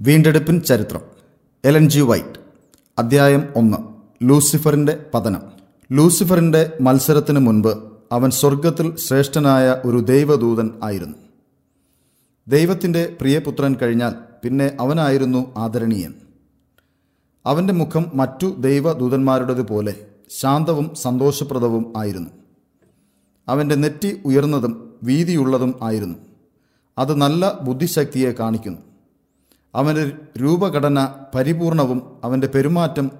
വീണ്ടെടുപ്പിൻ ചരിത്രം. Ellen G White. അധ്യായം ഒന്ന്. ലൂസിഫറിന്റെ പതനം. ലൂസിഫറിന്റെ മത്സരത്തിന് മുൻപ് അവൻ സ്വർഗത്തിൽ ശ്രേഷ്ഠനായ ഒരു ദൈവദൂതൻ ആയിരുന്നു. ദൈവത്തിന്റെ പ്രിയപുത്രൻ കഴിഞ്ഞാൽ പിന്നെ അവനായിരുന്നു ആദരണീയൻ. അവന്റെ മുഖം മറ്റു ദൈവദൂതന്മാരുടേതുപോലെ ശാന്തവും സന്തോഷപ്രദവും ആയിരുന്നു. അവന്റെ നെറ്റി ഉയർന്നതും വീതിയുള്ളതും ആയിരുന്നു. അത് നല്ല ബുദ്ധിശക്തിയെ കാണിക്കുന്നു. അവന്റെ രൂപഘടന പരിപൂർണവും അവന്റെ പെരുമാറ്റം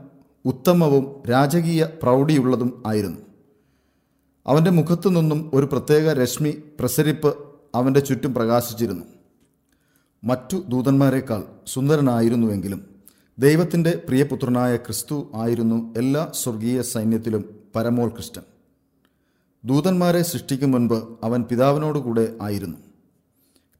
ഉത്തമവും രാജകീയ പ്രൗഢിയുള്ളതും ആയിരുന്നു. അവന്റെ മുഖത്തു നിന്നും ഒരു പ്രത്യേക രശ്മി പ്രസരിപ്പ് അവന്റെ ചുറ്റും പ്രകാശിച്ചിരുന്നു. മറ്റു ദൂതന്മാരെക്കാൾ സുന്ദരനായിരുന്നുവെങ്കിലും ദൈവത്തിന്റെ പ്രിയപുത്രനായ ക്രിസ്തു ആയിരുന്നു എല്ലാ സ്വർഗീയ സൈന്യത്തിലും പരമോത്കൃഷ്ടൻ. ദൂതന്മാരെ സൃഷ്ടിക്കും മുൻപ് അവൻ പിതാവിനോടുകൂടെ ആയിരുന്നു.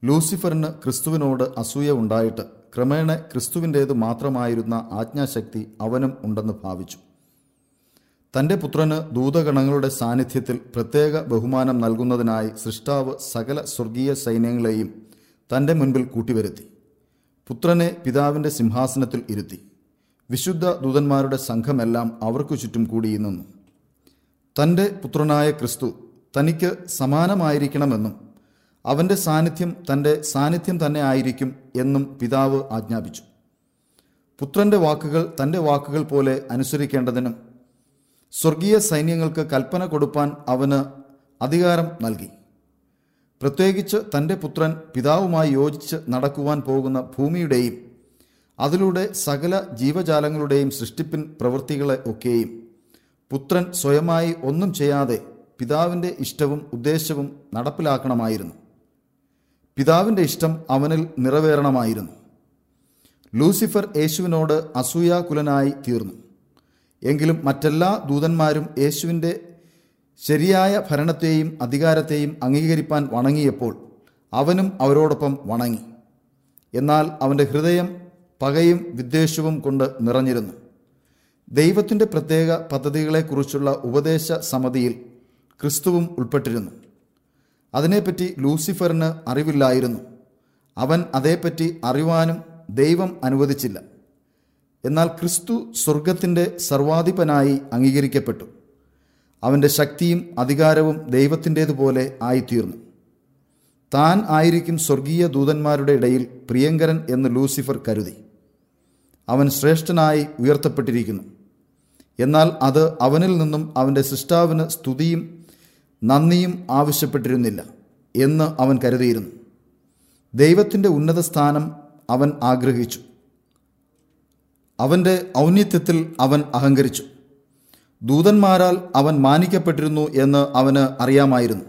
ലൂസിഫറിന് ക്രിസ്തുവിനോട് അസൂയ ഉണ്ടായിട്ട് ക്രമേണ ക്രിസ്തുവിന്റേത് മാത്രമായിരുന്ന ആജ്ഞാശക്തി അവനും ഉണ്ടെന്ന് ഭാവിച്ചു. തന്റെ പുത്രന് ദൂതഗണങ്ങളുടെ സാന്നിധ്യത്തിൽ പ്രത്യേക ബഹുമാനം നൽകുന്നതിനായി സൃഷ്ടാവ് സകല സ്വർഗീയ സൈന്യങ്ങളെയും തന്റെ മുൻപിൽ കൂട്ടിവരുത്തി. പുത്രനെ പിതാവിന്റെ സിംഹാസനത്തിൽ ഇരുത്തി. വിശുദ്ധ ദൂതന്മാരുടെ സംഘമെല്ലാം അവർക്കു ചുറ്റും കൂടി നിന്നു. തന്റെ പുത്രനായ ക്രിസ്തു തനിക്ക് സമാനമായിരിക്കണമെന്നും അവന്റെ സാന്നിധ്യം തന്റെ സാന്നിധ്യം തന്നെ ആയിരിക്കും എന്നും പിതാവ് ആജ്ഞാപിച്ചു. പുത്രന്റെ വാക്കുകൾ തന്റെ വാക്കുകൾ പോലെ അനുസരിക്കേണ്ടതിനും സ്വർഗീയ സൈന്യങ്ങൾക്ക് കൽപ്പന കൊടുപ്പാൻ അവന് അധികാരം നൽകി. പ്രത്യേകിച്ച് തന്റെ പുത്രൻ പിതാവുമായി യോജിച്ച് നടക്കുവാൻ പോകുന്ന ഭൂമിയുടെയും അതിലൂടെ സകല ജീവജാലങ്ങളുടെയും സൃഷ്ടിപ്പിൻ പ്രവൃത്തികളെ ഒക്കെയും പുത്രൻ സ്വയമായി ഒന്നും ചെയ്യാതെ പിതാവിന്റെ ഇഷ്ടവും ഉദ്ദേശവും നടപ്പിലാക്കണമായിരുന്നു. പിതാവിന്റെ ഇഷ്ടം അവനിൽ നിറവേറണമായിരുന്നു. ലൂസിഫർ യേശുവിനോട് അസൂയാകുലനായി തീർന്നു. എങ്കിലും മറ്റെല്ലാ ദൂതന്മാരും യേശുവിന്റെ ശരിയായ ഭരണത്തെയും അധികാരത്തെയും അംഗീകരിപ്പാൻ വണങ്ങിയപ്പോൾ അവനും അവരോടൊപ്പം വണങ്ങി. എന്നാൽ അവന്റെ ഹൃദയം പകയും വിദ്വേഷവും കൊണ്ട് നിറഞ്ഞിരുന്നു. ദൈവത്തിന്റെ പ്രത്യേക പദ്ധതികളെക്കുറിച്ചുള്ള ഉപദേശ സമിതിയിൽ ക്രിസ്തുവും ഉൾപ്പെട്ടിരുന്നു. അതിനെപ്പറ്റി ലൂസിഫറിന് അറിവില്ലായിരുന്നു. അവൻ അതേപ്പറ്റി അറിവാനും ദൈവം അനുവദിച്ചില്ല. എന്നാൽ ക്രിസ്തു സ്വർഗത്തിന്റെ സർവാധിപനായി അംഗീകരിക്കപ്പെട്ടു. അവന്റെ ശക്തിയും അധികാരവും ദൈവത്തിന്റേതുപോലെ ആയിത്തീർന്നു. താൻ ആയിരിക്കും സ്വർഗീയ ദൂതന്മാരുടെ ഇടയിൽ പ്രിയങ്കരൻ എന്ന് ലൂസിഫർ കരുതി. അവൻ ശ്രേഷ്ഠനായി ഉയർത്തപ്പെട്ടിരിക്കുന്നു. എന്നാൽ അത് അവനിൽ നിന്നും അവന്റെ സൃഷ്ടാവിന് സ്തുതിയും നന്ദിയും ആവശ്യപ്പെട്ടിരുന്നില്ല എന്ന് അവൻ കരുതിയിരുന്നു. ദൈവത്തിന്റെ ഉന്നത സ്ഥാനം അവൻ ആഗ്രഹിച്ചു. അവന്റെ ഔന്നിത്യത്തിൽ അവൻ അഹങ്കരിച്ചു. ദൂതന്മാരാൽ അവൻ മാനിക്കപ്പെട്ടിരുന്നു എന്ന് അവന് അറിയാമായിരുന്നു.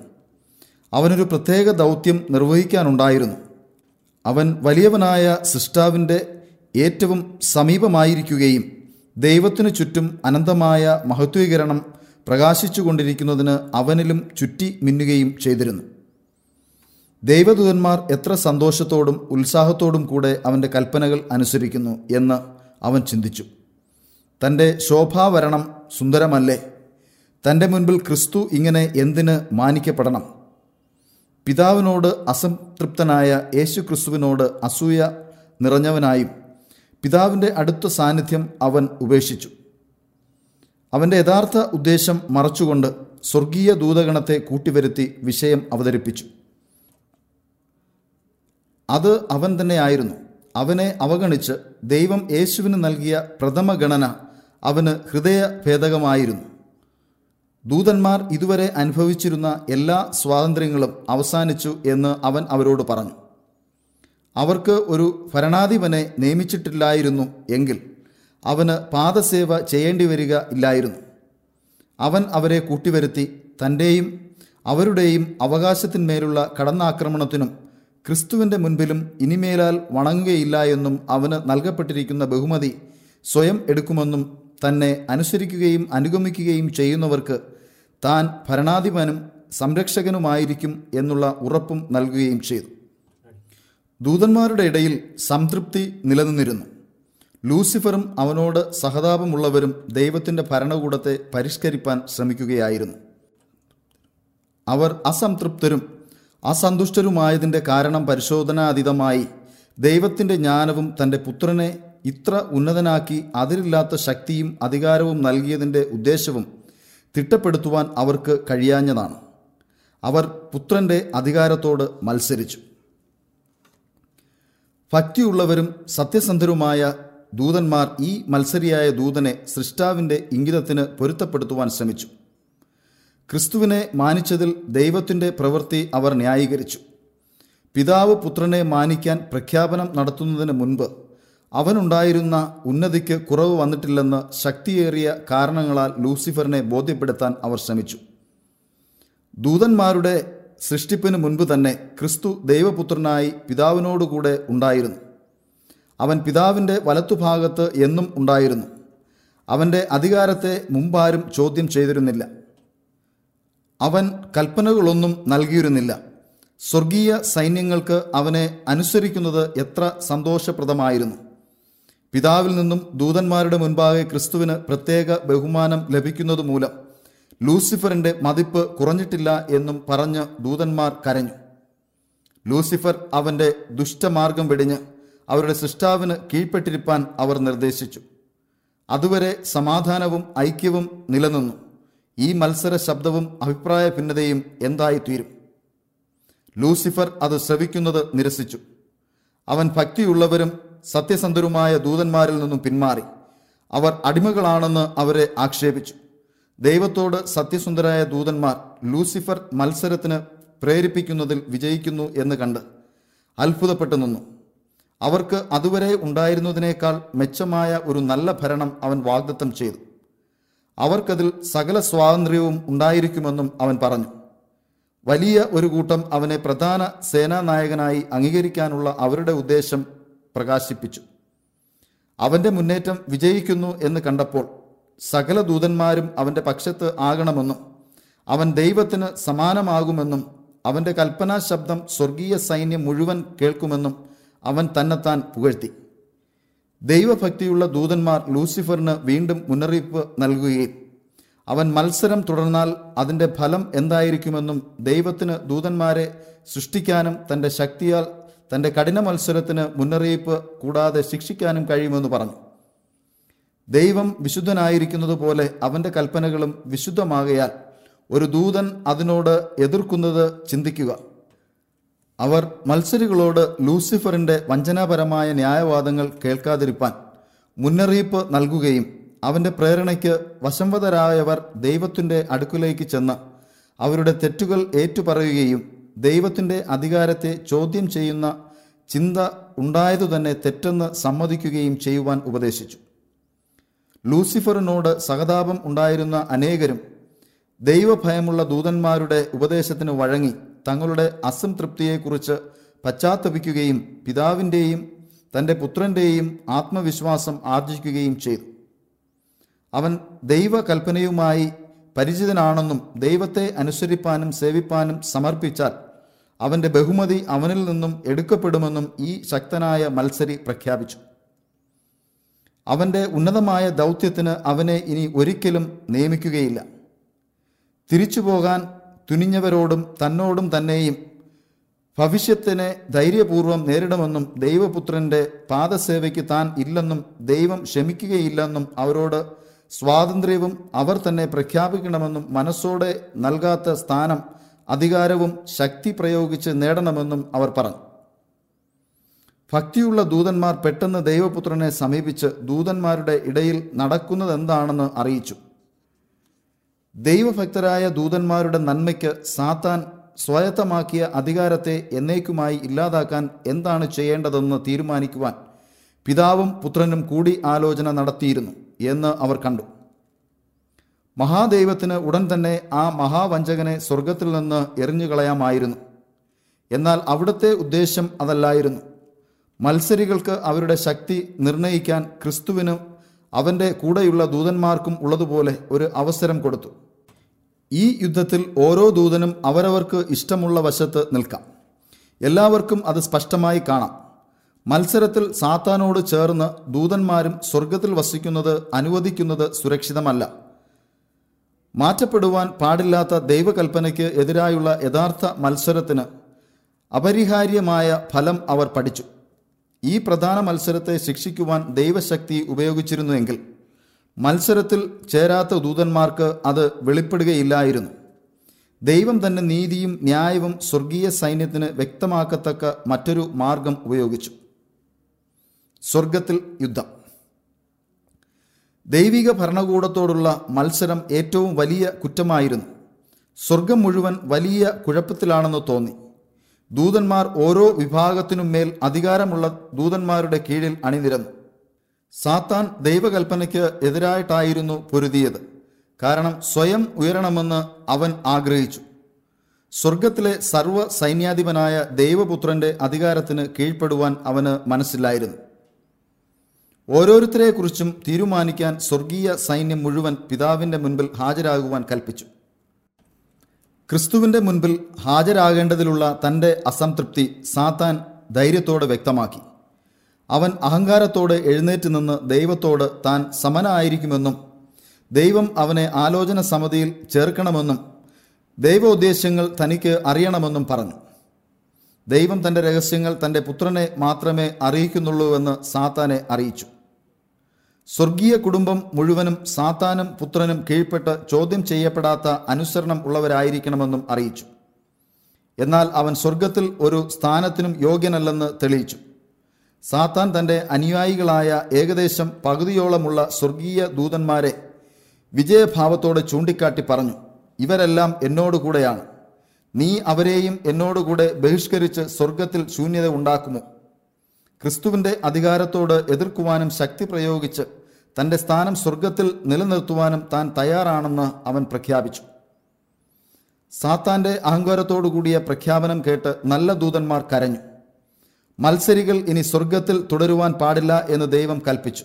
അവനൊരു പ്രത്യേക ദൗത്യം നിർവഹിക്കാനുണ്ടായിരുന്നു. അവൻ വലിയവനായ സിസ്റ്റാവിന്റെ ഏറ്റവും സമീപമായിരിക്കുകയും ദൈവത്തിനു ചുറ്റും അനന്തമായ മഹത്വീകരണം പ്രകാശിച്ചുകൊണ്ടിരിക്കുന്നതിന് അവനിലും ചുറ്റി മിന്നുകയും ചെയ്തിരുന്നു. ദൈവദൂതന്മാർ എത്ര സന്തോഷത്തോടും ഉത്സാഹത്തോടും കൂടെ അവന്റെ കൽപ്പനകൾ അനുസരിക്കുന്നു എന്ന് അവൻ ചിന്തിച്ചു. തന്റെ ശോഭാവരണം സുന്ദരമല്ലേ? തന്റെ മുൻപിൽ ക്രിസ്തു ഇങ്ങനെ എന്തിന് മാനിക്കപ്പെടണം? പിതാവിനോട് അസംതൃപ്തനായ യേശു ക്രിസ്തുവിനോട് അസൂയ നിറഞ്ഞവനായും പിതാവിന്റെ അടുത്ത സാന്നിധ്യം അവൻ ഉപേക്ഷിച്ചു. അവന്റെ യഥാർത്ഥ ഉദ്ദേശം മറച്ചുകൊണ്ട് സ്വർഗീയ ദൂതഗണത്തെ കൂട്ടിവരുത്തി വിഷയം അവതരിപ്പിച്ചു. അത് അവൻ തന്നെയായിരുന്നു അവനെ അവഗണിച്ച് ദൈവം യേശുവിന് നൽകിയ പ്രഥമ ഗണന അവന് ഹൃദയഭേദകമായിരുന്നു ദൂതന്മാർ ഇതുവരെ അനുഭവിച്ചിരുന്ന എല്ലാ സ്വാതന്ത്ര്യങ്ങളും അവസാനിച്ചു എന്ന് അവൻ അവരോട് പറഞ്ഞു. അവർക്ക് ഒരു ഭരണാധിപനെ നിയമിച്ചിട്ടില്ലായിരുന്നു എങ്കിൽ അവന് പാദസേവ ചെയ്യേണ്ടി വരിക ഇല്ലായിരുന്നു. അവൻ അവരെ കൂട്ടിവരുത്തി തന്റെയും അവരുടെയും അവകാശത്തിന്മേലുള്ള കടന്നാക്രമണത്തിനും ക്രിസ്തുവിന്റെ മുൻപിലും ഇനിമേലാൽ വണങ്ങുകയില്ല എന്നും അവന് നൽകപ്പെട്ടിരിക്കുന്ന ബഹുമതി സ്വയം എടുക്കുമെന്നും തന്നെ അനുസരിക്കുകയും അനുഗമിക്കുകയും ചെയ്യുന്നവർക്ക് താൻ ഭരണാധിപനും സംരക്ഷകനുമായിരിക്കും എന്നുള്ള ഉറപ്പും നൽകുകയും ചെയ്തു. ദൂതന്മാരുടെ ഇടയിൽ സംതൃപ്തി നിലനിന്നിരുന്നു. ലൂസിഫറും അവനോട് സഹതാപമുള്ളവരും ദൈവത്തിന്റെ ഭരണകൂടത്തെ പരിഷ്കരിപ്പാൻ ശ്രമിക്കുകയായിരുന്നു. അവർ അസംതൃപ്തരും അസന്തുഷ്ടരുമായതിന്റെ കാരണം പരിശോധനാതീതമായി ദൈവത്തിന്റെ ജ്ഞാനവും തന്റെ പുത്രനെ ഇത്ര ഉന്നതനാക്കി അതിരില്ലാത്ത ശക്തിയും അധികാരവും നൽകിയതിന്റെ ഉദ്ദേശവും തിട്ടപ്പെടുത്തുവാൻ അവർക്ക് കഴിയാഞ്ഞതാണ്. അവർ പുത്രന്റെ അധികാരത്തോട് മത്സരിച്ചു. ഭക്തിയുള്ളവരും സത്യസന്ധരുമായ ദൂതന്മാർ ഈ മത്സരിയായ ദൂതനെ സൃഷ്ടാവിന്റെ ഇംഗിതത്തിന് പൊരുത്തപ്പെടുത്തുവാൻ ശ്രമിച്ചു. ക്രിസ്തുവിനെ മാനിച്ചതിൽ ദൈവത്തിന്റെ പ്രവൃത്തി അവർ ന്യായീകരിച്ചു. പിതാവ് പുത്രനെ മാനിക്കാൻ പ്രഖ്യാപനം നടത്തുന്നതിന് മുൻപ് അവനുണ്ടായിരുന്ന ഉന്നതിക്ക് കുറവ് വന്നിട്ടില്ലെന്ന് ശക്തിയേറിയ കാരണങ്ങളാൽ ലൂസിഫറിനെ ബോധ്യപ്പെടുത്താൻ അവർ ശ്രമിച്ചു. ദൂതന്മാരുടെ സൃഷ്ടിപ്പിന് മുൻപ് തന്നെ ക്രിസ്തു ദൈവപുത്രനായി പിതാവിനോടുകൂടെ ഉണ്ടായിരുന്നു. അവൻ പിതാവിന്റെ വലത്തുഭാഗത്ത് എന്നും ഉണ്ടായിരുന്നു. അവന്റെ അധികാരത്തെ മുമ്പാരും ചോദ്യം ചെയ്തിരുന്നില്ല. അവൻ കൽപ്പനകളൊന്നും നൽകിയിരുന്നില്ല. സ്വർഗീയ സൈന്യങ്ങൾക്ക് അവനെ അനുസരിക്കുന്നത് എത്ര സന്തോഷപ്രദമായിരുന്നു. പിതാവിൽ നിന്നും ദൂതന്മാരുടെ മുൻപാകെ ക്രിസ്തുവിന് പ്രത്യേക ബഹുമാനം ലഭിക്കുന്നത് മൂലം ലൂസിഫറിന്റെ മതിപ്പ് കുറഞ്ഞിട്ടില്ല എന്നും പറഞ്ഞ് ദൂതന്മാർ കരഞ്ഞു. ലൂസിഫർ അവന്റെ ദുഷ്ടമാർഗം വെടിഞ്ഞ് അവരുടെ സൃഷ്ടാവിന് കീഴ്പ്പെട്ടിരിപ്പാൻ അവർ നിർദ്ദേശിച്ചു. അതുവരെ സമാധാനവും ഐക്യവും നിലനിന്നു. ഈ മത്സര ശബ്ദവും അഭിപ്രായ ഭിന്നതയും എന്തായിത്തീരും? ലൂസിഫർ അത് ശ്രവിക്കുന്നത് നിരസിച്ചു. അവൻ ഭക്തിയുള്ളവരും സത്യസന്ധരുമായ ദൂതന്മാരിൽ നിന്നും പിന്മാറി. അവർ അടിമകളാണെന്ന് അവരെ ആക്ഷേപിച്ചു. ദൈവത്തോട് സത്യസുന്ദരായ ദൂതന്മാർ ലൂസിഫർ മത്സരത്തിന് പ്രേരിപ്പിക്കുന്നതിൽ വിജയിക്കുന്നു എന്ന് കണ്ട് അത്ഭുതപ്പെട്ടു നിന്നു. അവർക്ക് അതുവരെ ഉണ്ടായിരുന്നതിനേക്കാൾ മെച്ചമായ ഒരു നല്ല ഭരണം അവൻ വാഗ്ദത്തം ചെയ്തു. അവർക്കതിൽ സകല സ്വാതന്ത്ര്യവും ഉണ്ടായിരിക്കുമെന്നും അവൻ പറഞ്ഞു. വലിയ ഒരു കൂട്ടം അവനെ പ്രധാന സേനാനായകനായി അംഗീകരിക്കാനുള്ള അവരുടെ ഉദ്ദേശം പ്രകാശിപ്പിച്ചു. അവന്റെ മുന്നേറ്റം വിജയിക്കുന്നു എന്ന് കണ്ടപ്പോൾ സകല ദൂതന്മാരും അവന്റെ പക്ഷത്ത് ആകണമെന്നും അവൻ ദൈവത്തിന് സമാനമാകുമെന്നും അവന്റെ കൽപ്പനാ ശബ്ദം സ്വർഗീയ സൈന്യം മുഴുവൻ കേൾക്കുമെന്നും അവൻ തന്നെത്താൻ പുകഴ്ത്തി. ദൈവഭക്തിയുള്ള ദൂതന്മാർ ലൂസിഫറിന് വീണ്ടും മുന്നറിയിപ്പ് നൽകുകയും അവൻ മത്സരം തുടർന്നാൽ അതിന്റെ ഫലം എന്തായിരിക്കുമെന്നും ദൈവത്തിന് ദൂതന്മാരെ സൃഷ്ടിക്കാനും തന്റെ ശക്തിയാൽ തന്റെ കഠിന മത്സരത്തിന് മുന്നറിയിപ്പ് കൂടാതെ ശിക്ഷിക്കാനും കഴിയുമെന്ന് പറഞ്ഞു. ദൈവം വിശുദ്ധനായിരിക്കുന്നത് പോലെ അവന്റെ കൽപ്പനകളും വിശുദ്ധമാകയാൽ ഒരു ദൂതൻ അതിനോട് എതിർക്കുന്നത് ചിന്തിക്കുക. അവർ മത്സരികളോട് ലൂസിഫറിന്റെ വഞ്ചനാപരമായ ന്യായവാദങ്ങൾ കേൾക്കാതിരിപ്പാൻ മുന്നറിയിപ്പ് നൽകുകയും അവന്റെ പ്രേരണയ്ക്ക് വശംവതരായവർ ദൈവത്തിന്റെ അടുക്കിലേക്ക് ചെന്ന് അവരുടെ തെറ്റുകൾ ഏറ്റുപറയുകയും ദൈവത്തിന്റെ അധികാരത്തെ ചോദ്യം ചെയ്യുന്ന ചിന്ത ഉണ്ടായതു തന്നെ തെറ്റെന്ന് സമ്മതിക്കുകയും ചെയ്യുവാൻ ഉപദേശിച്ചു. ലൂസിഫറിനോട് സഹതാപം ഉണ്ടായിരുന്ന അനേകരും ദൈവഭയമുള്ള ദൂതന്മാരുടെ ഉപദേശത്തിന് വഴങ്ങി തങ്ങളുടെ അസംതൃപ്തിയെക്കുറിച്ച് പശ്ചാത്തപിക്കുകയും പിതാവിന്റെയും തന്റെ പുത്രന്റെയും ആത്മവിശ്വാസം ആർജിക്കുകയും ചെയ്തു. അവൻ ദൈവകൽപ്പനയുമായി പരിചിതനാണെന്നും ദൈവത്തെ അനുസരിപ്പാനും സേവിപ്പാനും സമർപ്പിച്ചാൽ അവന്റെ ബഹുമതി അവനിൽ നിന്നും എടുക്കപ്പെടുമെന്നും ഈ ശക്തനായ മത്സരി പ്രഖ്യാപിച്ചു. അവന്റെ ഉന്നതമായ ദൗത്യത്തിന് അവനെ ഇനി ഒരിക്കലും നിയമിക്കുകയില്ല. തിരിച്ചു പോകാൻ തുനിഞ്ഞവരോടും തന്നോടും തന്നെയും ഭവിഷ്യത്തിനെ ധൈര്യപൂർവം നേരിടുമെന്നും ദൈവപുത്രന്റെ പാദസേവയ്ക്ക് താൻ ഇല്ലെന്നും ദൈവം ക്ഷമിക്കുകയില്ലെന്നും അവരോട് സ്വാതന്ത്ര്യവും അവർ തന്നെ പ്രഖ്യാപിക്കണമെന്നും മനസ്സോടെ നൽകാത്ത സ്ഥാനം അധികാരവും ശക്തി പ്രയോഗിച്ച് നേടണമെന്നും അവർ പറഞ്ഞു. ഭക്തിയുള്ള ദൂതന്മാർ പെട്ടെന്ന് ദൈവപുത്രനെ സമീപിച്ച് ദൂതന്മാരുടെ ഇടയിൽ നടക്കുന്നതെന്താണെന്ന് അറിയിച്ചു. ദൈവഭക്തരായ ദൂതന്മാരുടെ നന്മയ്ക്ക് സാത്താൻ സ്വായത്തമാക്കിയ അധികാരത്തെ എന്നേക്കുമായി ഇല്ലാതാക്കാൻ എന്താണ് ചെയ്യേണ്ടതെന്ന് തീരുമാനിക്കുവാൻ പിതാവും പുത്രനും കൂടി ആലോചന നടത്തിയിരുന്നു എന്ന് അവർ കണ്ടു. മഹാദൈവത്തിന് ഉടൻ തന്നെ ആ മഹാവഞ്ചകനെ സ്വർഗത്തിൽ നിന്ന് എറിഞ്ഞുകളയാമായിരുന്നു. എന്നാൽ അവിടുത്തെ ഉദ്ദേശം അതല്ലായിരുന്നു. മത്സരികൾക്ക് അവരുടെ ശക്തി നിർണയിക്കാൻ ക്രിസ്തുവിനും അവന്റെ കൂടെയുള്ള ദൂതന്മാർക്കും ഉള്ളതുപോലെ ഒരു അവസരം കൊടുത്തു. ഈ യുദ്ധത്തിൽ ഓരോ ദൂതനും അവരവർക്ക് ഇഷ്ടമുള്ള വശത്ത് നിൽക്കാം. എല്ലാവർക്കും അത് സ്പഷ്ടമായി കാണാം. മത്സരത്തിൽ സാത്താനോട് ചേർന്ന് ദൂതന്മാരും സ്വർഗത്തിൽ വസിക്കുന്നത് അനുവദിക്കുന്നത് സുരക്ഷിതമല്ല. മാറ്റപ്പെടുവാൻ പാടില്ലാത്ത ദൈവകൽപ്പനയ്ക്ക് എതിരായുള്ള യഥാർത്ഥ മത്സരത്തിന് അപരിഹാര്യമായ ഫലം അവർ പഠിച്ചു. ഈ പ്രധാന മത്സരത്തെ ശിക്ഷിക്കുവാൻ ദൈവശക്തി ഉപയോഗിച്ചിരുന്നുവെങ്കിൽ മത്സരത്തിൽ ചേരാത്ത ദൂതന്മാർക്ക് അത് വെളിപ്പെടുകയില്ലായിരുന്നു. ദൈവം തന്നെ നീതിയും ന്യായവും സ്വർഗീയ സൈന്യത്തിന് വ്യക്തമാക്കത്തക്ക മറ്റൊരു മാർഗം ഉപയോഗിച്ചു. സ്വർഗത്തിൽ യുദ്ധം. ദൈവിക ഭരണകൂടത്തോടുള്ള മത്സരം ഏറ്റവും വലിയ കുറ്റമായിരുന്നു. സ്വർഗം മുഴുവൻ വലിയ കുഴപ്പത്തിലാണെന്ന് തോന്നി. ദൂതന്മാർ ഓരോ വിഭാഗത്തിനും മേൽ അധികാരമുള്ള ദൂതന്മാരുടെ കീഴിൽ അണിനിരന്നു. സാത്താൻ ദൈവകൽപ്പനയ്ക്ക് എതിരായിട്ടായിരുന്നു പൊരുതിയത്. കാരണം സ്വയം ഉയരണമെന്ന് അവൻ ആഗ്രഹിച്ചു. സ്വർഗത്തിലെ സർവ സൈന്യാധിപനായ ദൈവപുത്രന്റെ അധികാരത്തിന് കീഴ്പ്പെടുവാൻ അവന് മനസ്സില്ലായിരുന്നു. ഓരോരുത്തരെക്കുറിച്ചും തീരുമാനിക്കാൻ സ്വർഗീയ സൈന്യം മുഴുവൻ പിതാവിന്റെ മുൻപിൽ ഹാജരാകുവാൻ കൽപ്പിച്ചു. ക്രിസ്തുവിന്റെ മുൻപിൽ ഹാജരാകേണ്ടതിലുള്ള തന്റെ അസംതൃപ്തി സാത്താൻ ധൈര്യത്തോടെ വ്യക്തമാക്കി. അവൻ അഹങ്കാരത്തോടെ എഴുന്നേറ്റ് നിന്ന് ദൈവത്തോട് താൻ സമനായിരിക്കുമെന്നും ദൈവം അവനെ ആലോചന സമിതിയിൽ ചേർക്കണമെന്നും ദൈവോദ്ദേശ്യങ്ങൾ തനിക്ക് അറിയണമെന്നും പറഞ്ഞു. ദൈവം തന്റെ രഹസ്യങ്ങൾ തന്റെ പുത്രനെ മാത്രമേ അറിയിക്കുന്നുള്ളൂവെന്ന് സാത്താനെ അറിയിച്ചു. സ്വർഗീയ കുടുംബം മുഴുവനും സാത്താനും പുത്രനും കീഴ്പ്പെട്ട് ചോദ്യം ചെയ്യപ്പെടാത്ത അനുസരണം ഉള്ളവരായിരിക്കണമെന്നും അറിയിച്ചു. എന്നാൽ അവൻ സ്വർഗത്തിൽ ഒരു സ്ഥാനത്തിനും യോഗ്യനല്ലെന്ന് തെളിയിച്ചു. സാത്താൻ തന്റെ അനുയായികളായ ഏകദേശം പകുതിയോളമുള്ള സ്വർഗീയ ദൂതന്മാരെ വിജയഭാവത്തോടെ ചൂണ്ടിക്കാട്ടി പറഞ്ഞു ഇവരെല്ലാം എന്നോടുകൂടെയാണ്. നീ അവരെയും എന്നോടുകൂടെ ബഹിഷ്കരിച്ച് സ്വർഗത്തിൽ ശൂന്യത ഉണ്ടാക്കുമോ? ക്രിസ്തുവിന്റെ അധികാരത്തോട് എതിർക്കുവാനും ശക്തി പ്രയോഗിച്ച് തന്റെ സ്ഥാനം സ്വർഗത്തിൽ നിലനിർത്തുവാനും താൻ തയ്യാറാണെന്ന് അവൻ പ്രഖ്യാപിച്ചു. സാത്താന്റെ അഹങ്കാരത്തോടു കൂടിയ പ്രഖ്യാപനം കേട്ട് നല്ല ദൂതന്മാർ കരഞ്ഞു. മത്സരികൾ ഇനി സ്വർഗത്തിൽ തുടരുവാൻ പാടില്ല എന്ന് ദൈവം കൽപ്പിച്ചു.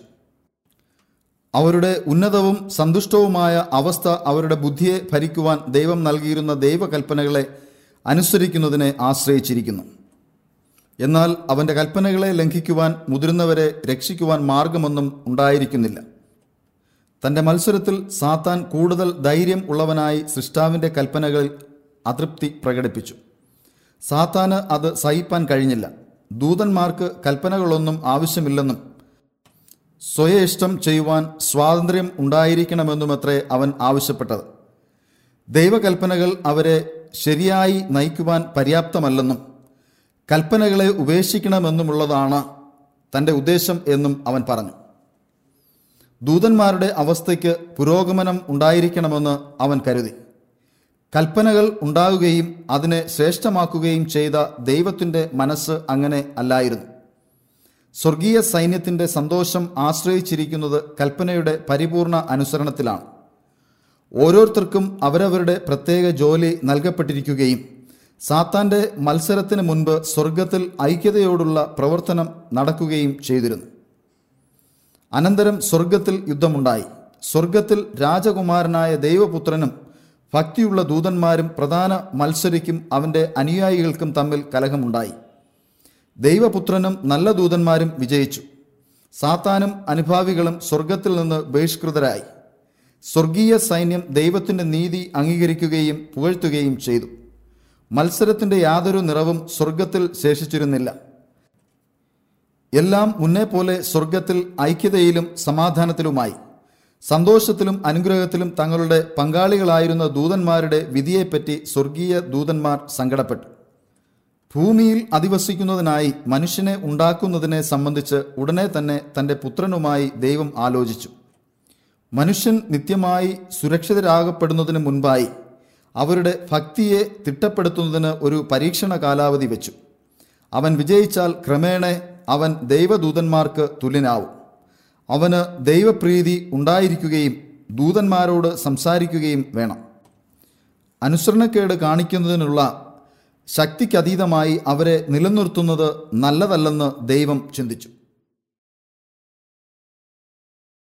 അവരുടെ ഉന്നതവും സന്തുഷ്ടവുമായ അവസ്ഥ അവരുടെ ബുദ്ധിയെ ഭരിക്കുവാൻ ദൈവം നൽകിയിരുന്ന ദൈവകൽപ്പനകളെ അനുസരിക്കുന്നതിനെ ആശ്രയിച്ചിരിക്കുന്നു. എന്നാൽ അവന്റെ കൽപ്പനകളെ ലംഘിക്കുവാൻ മുതിർന്നവരെ രക്ഷിക്കുവാൻ മാർഗമൊന്നും ഉണ്ടായിരിക്കുന്നില്ല. തന്റെ മത്സരത്തിൽ സാത്താൻ കൂടുതൽ ധൈര്യം ഉള്ളവനായി സൃഷ്ടാവിന്റെ കൽപ്പനകളിൽ അതൃപ്തി പ്രകടിപ്പിച്ചു. സാത്താന് അത് സഹിപ്പാൻ കഴിഞ്ഞില്ല. ദൂതന്മാർക്ക് കൽപ്പനകളൊന്നും ആവശ്യമില്ലെന്നും സ്വയഇഷ്ടം ചെയ്യുവാൻ സ്വാതന്ത്ര്യം ഉണ്ടായിരിക്കണമെന്നുമത്രേ അവൻ ആവശ്യപ്പെട്ടത്. ദൈവകൽപ്പനകൾ അവരെ ശരിയായി നയിക്കുവാൻ പര്യാപ്തമല്ലെന്നും കൽപ്പനകളെ ഉപേക്ഷിക്കണമെന്നുമുള്ളതാണ് തന്റെ ഉദ്ദേശം എന്നും അവൻ പറഞ്ഞു. ദൂതന്മാരുടെ അവസ്ഥയ്ക്ക് പുരോഗമനം ഉണ്ടായിരിക്കണമെന്ന് അവൻ കരുതി. കൽപ്പനകൾ ഉണ്ടാകുകയും അതിനെ ശ്രേഷ്ഠമാക്കുകയും ചെയ്ത ദൈവത്തിന്റെ മനസ്സ് അങ്ങനെ അല്ലായിരുന്നു. സ്വർഗീയ സൈന്യത്തിന്റെ സന്തോഷം ആശ്രയിച്ചിരിക്കുന്നത് കൽപ്പനയുടെ പരിപൂർണ അനുസരണത്തിലാണ്. ഓരോരുത്തർക്കും അവരവരുടെ പ്രത്യേക ജോലി നൽകപ്പെട്ടിരിക്കുകയും സാത്താന്റെ മത്സരത്തിന് മുൻപ് സ്വർഗത്തിൽ ഐക്യതയോടുള്ള പ്രവർത്തനം നടക്കുകയും ചെയ്തിരുന്നു. അനന്തരം സ്വർഗത്തിൽ യുദ്ധമുണ്ടായി. സ്വർഗത്തിൽ രാജകുമാരനായ ദൈവപുത്രനും ഭക്തിയുള്ള ദൂതന്മാരും പ്രധാന മത്സരിക്കും അവന്റെ അനുയായികൾക്കും തമ്മിൽ കലഹമുണ്ടായി. ദൈവപുത്രനും നല്ല ദൂതന്മാരും വിജയിച്ചു. സാത്താനും അനുഭാവികളും സ്വർഗത്തിൽ നിന്ന് ബഹിഷ്കൃതരായി. സ്വർഗീയ സൈന്യം ദൈവത്തിന്റെ നീതി അംഗീകരിക്കുകയും പുകഴ്ത്തുകയും ചെയ്തു. മത്സരത്തിന്റെ യാതൊരു നിറവും സ്വർഗത്തിൽ ശേഷിച്ചിരുന്നില്ല. എല്ലാം മുന്നേ പോലെ സ്വർഗത്തിൽ ഐക്യതയിലും സമാധാനത്തിലുമായി. സന്തോഷത്തിലും അനുഗ്രഹത്തിലും തങ്ങളുടെ പങ്കാളികളായിരുന്ന ദൂതന്മാരുടെ വിധിയെപ്പറ്റി സ്വർഗീയ ദൂതന്മാർ സങ്കടപ്പെട്ടു. ഭൂമിയിൽ അധിവസിക്കുന്നതിനായി മനുഷ്യനെ ഉണ്ടാക്കുന്നതിനെ സംബന്ധിച്ച് ഉടനെ തന്നെ തന്റെ പുത്രനുമായി ദൈവം ആലോചിച്ചു. മനുഷ്യൻ നിത്യമായി സുരക്ഷിതരാകപ്പെടുന്നതിന് മുൻപായി അവരുടെ ഭക്തിയെ തിട്ടപ്പെടുത്തുന്നതിന് ഒരു പരീക്ഷണ കാലാവധി വെച്ചു. അവൻ വിജയിച്ചാൽ ക്രമേണ അവൻ ദൈവദൂതന്മാർക്ക് തുല്യനാവും. അവന് ദൈവപ്രീതി ഉണ്ടായിരിക്കുകയും ദൂതന്മാരോട് സംസാരിക്കുകയും വേണം. അനുസരണക്കേട് കാണിക്കുന്നതിനുള്ള ശക്തിക്കതീതമായി അവരെ നിലനിർത്തുന്നത് നല്ലതല്ലെന്ന് ദൈവം ചിന്തിച്ചു.